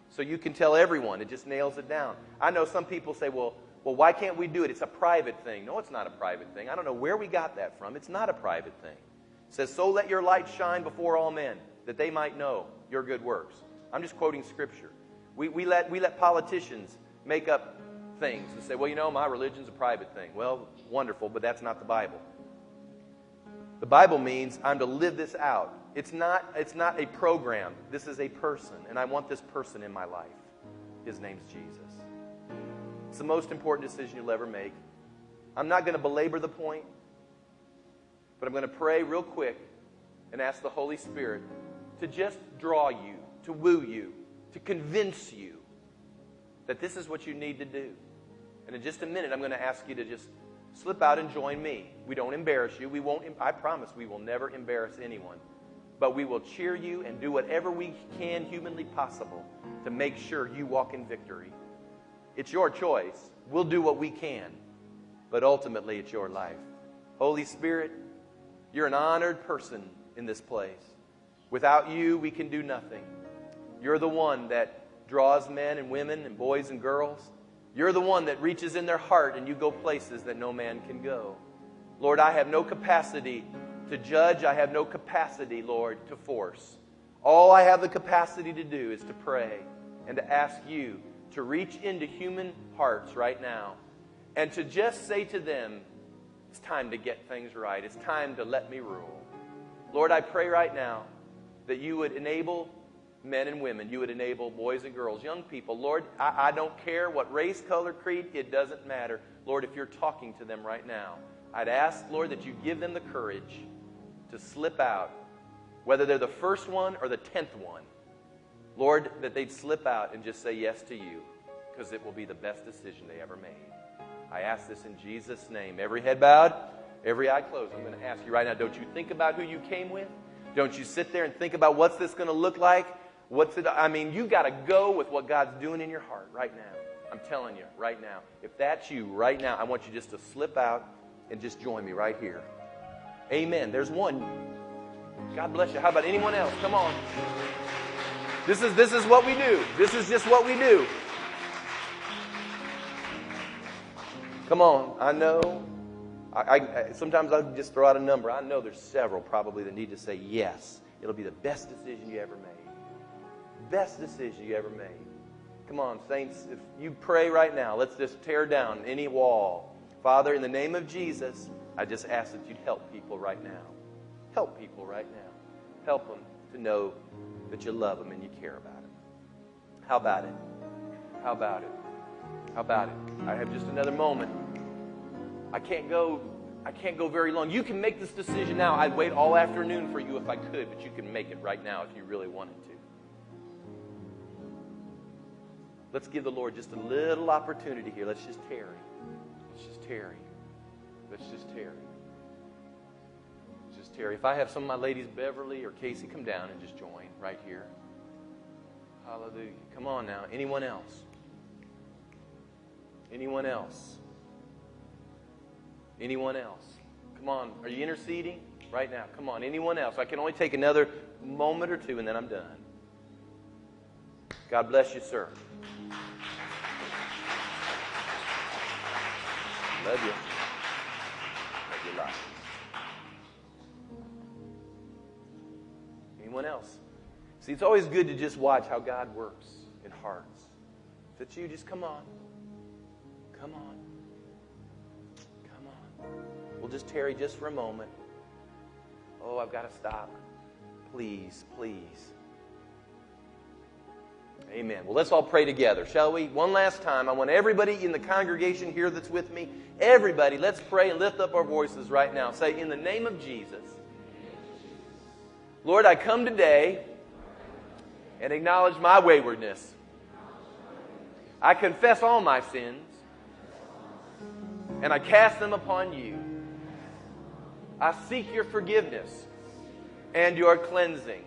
So you can tell everyone. It just nails it down. I know some people say, well, well, why can't we do it? It's a private thing. No, it's not a private thing. I don't know where we got that from. It's not a private thing. It says, So let your light shine before all men, that they might know your good works. I'm just quoting scripture. We, we, let, we let politicians make up things and say, well, you know, my religion's a private thing. Well, wonderful, but that's not the Bible. The Bible means I'm to live this out. It's not, it's not a program. This is a person, and I want this person in my life. His name's Jesus. It's the most important decision you'll ever make. I'm not going to belabor the point, but I'm going to pray real quick and ask the Holy Spirit to just draw you, to woo you, to convince you that this is what you need to do. And in just a minute, I'm going to ask you to just slip out and join me. We don't embarrass you. We won't, I promise we will never embarrass anyone. But we will cheer you and do whatever we can humanly possible to make sure you walk in victory. It's your choice. We'll do what we can, but ultimately it's your life. Holy Spirit, you're an honored person in this place. Without you, we can do nothing. You're the one that draws men and women and boys and girls. You're the one that reaches in their heart and you go places that no man can go. Lord, I have no capacity to judge. I have no capacity, Lord, to force. All I have the capacity to do is to pray and to ask you to reach into human hearts right now and to just say to them, it's time to get things right. It's time to let me rule. Lord, I pray right now that you would enable men and women, you would enable boys and girls, young people. Lord, I, I don't care what race, color, creed, it doesn't matter. Lord, if you're talking to them right now, I'd ask, Lord, that you give them the courage to slip out, whether they're the first one or the tenth one. Lord, that they'd slip out and just say yes to you because it will be the best decision they ever made. I ask this in Jesus' name. Every head bowed, every eye closed. I'm going to ask you right now don't you think about who you came with? Don't you sit there and think about what's this going to look like? What's it? I mean, you got to go with what God's doing in your heart right now. I'm telling you right now. If that's you right now, I want you just to slip out and just join me right here. Amen. There's one. God bless you. How about anyone else? Come on. This is this is what we do. This is just what we do. Come on. I know. I, I, sometimes I just throw out a number. I know there's several probably that need to say yes. It'll be the best decision you ever made. Best decision you ever made. Come on, saints. If you pray right now, let's just tear down any wall. Father, in the name of Jesus, I just ask that you'd help people right now. Help people right now. Help them to know that you love them and you care about them. How about it? How about it? How about it? I have just another moment. I can't go I can't go very long. You can make this decision now. I'd wait all afternoon for you if I could, but you can make it right now if you really wanted to. Let's give the Lord just a little opportunity here. Let's just tarry. Let's just tarry. Let's just tarry. Let's just tarry. If I have some of my ladies, Beverly or Casey, come down and just join right here. Hallelujah. Come on now. Anyone else? Anyone else? Anyone else? Come on. Are you interceding? Right now. Come on. Anyone else? I can only take another moment or two and then I'm done. God bless you, sir. Love you. Love you a lot. Anyone else? See, it's always good to just watch how God works in hearts. If it's you, just come on. Come on. Come on. We'll just tarry just for a moment. Oh, I've got to stop. Please, please. Amen. Well, let's all pray together, shall we? One last time. I want everybody in the congregation here that's with me, everybody, let's pray and lift up our voices right now. Say, In the name of Jesus, Lord, I come today and acknowledge my waywardness. I confess all my sins and I cast them upon you. I seek your forgiveness and your cleansing.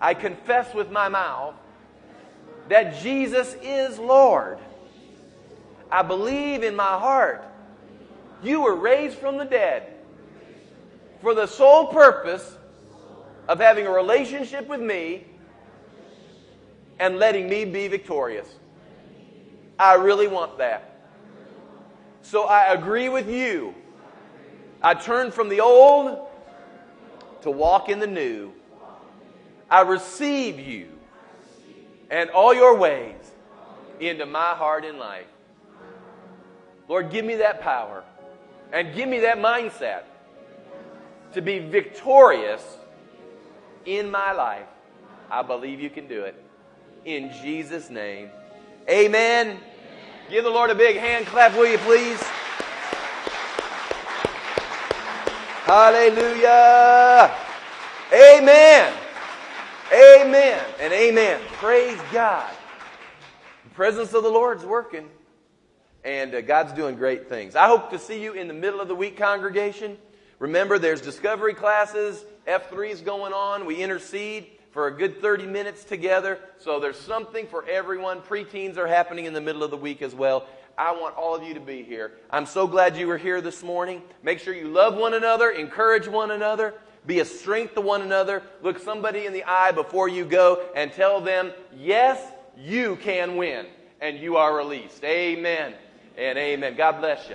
I confess with my mouth that Jesus is Lord. I believe in my heart you were raised from the dead for the sole purpose of having a relationship with me and letting me be victorious. I really want that. So I agree with you. I turn from the old to walk in the new. I receive you and all your ways into my heart and life. Lord, give me that power and give me that mindset to be victorious in my life. I believe you can do it. In Jesus' name. Amen. Give the Lord a big hand clap, will you please? Hallelujah. Amen. Amen and amen. Praise God. The presence of the Lord's working, and uh, God's doing great things. I hope to see you in the middle of the week, congregation. Remember, there's discovery classes, F3's going on. We intercede for a good 30 minutes together. So there's something for everyone. Preteens are happening in the middle of the week as well. I want all of you to be here. I'm so glad you were here this morning. Make sure you love one another, encourage one another. Be a strength to one another. Look somebody in the eye before you go and tell them, yes, you can win. And you are released. Amen and amen. God bless you.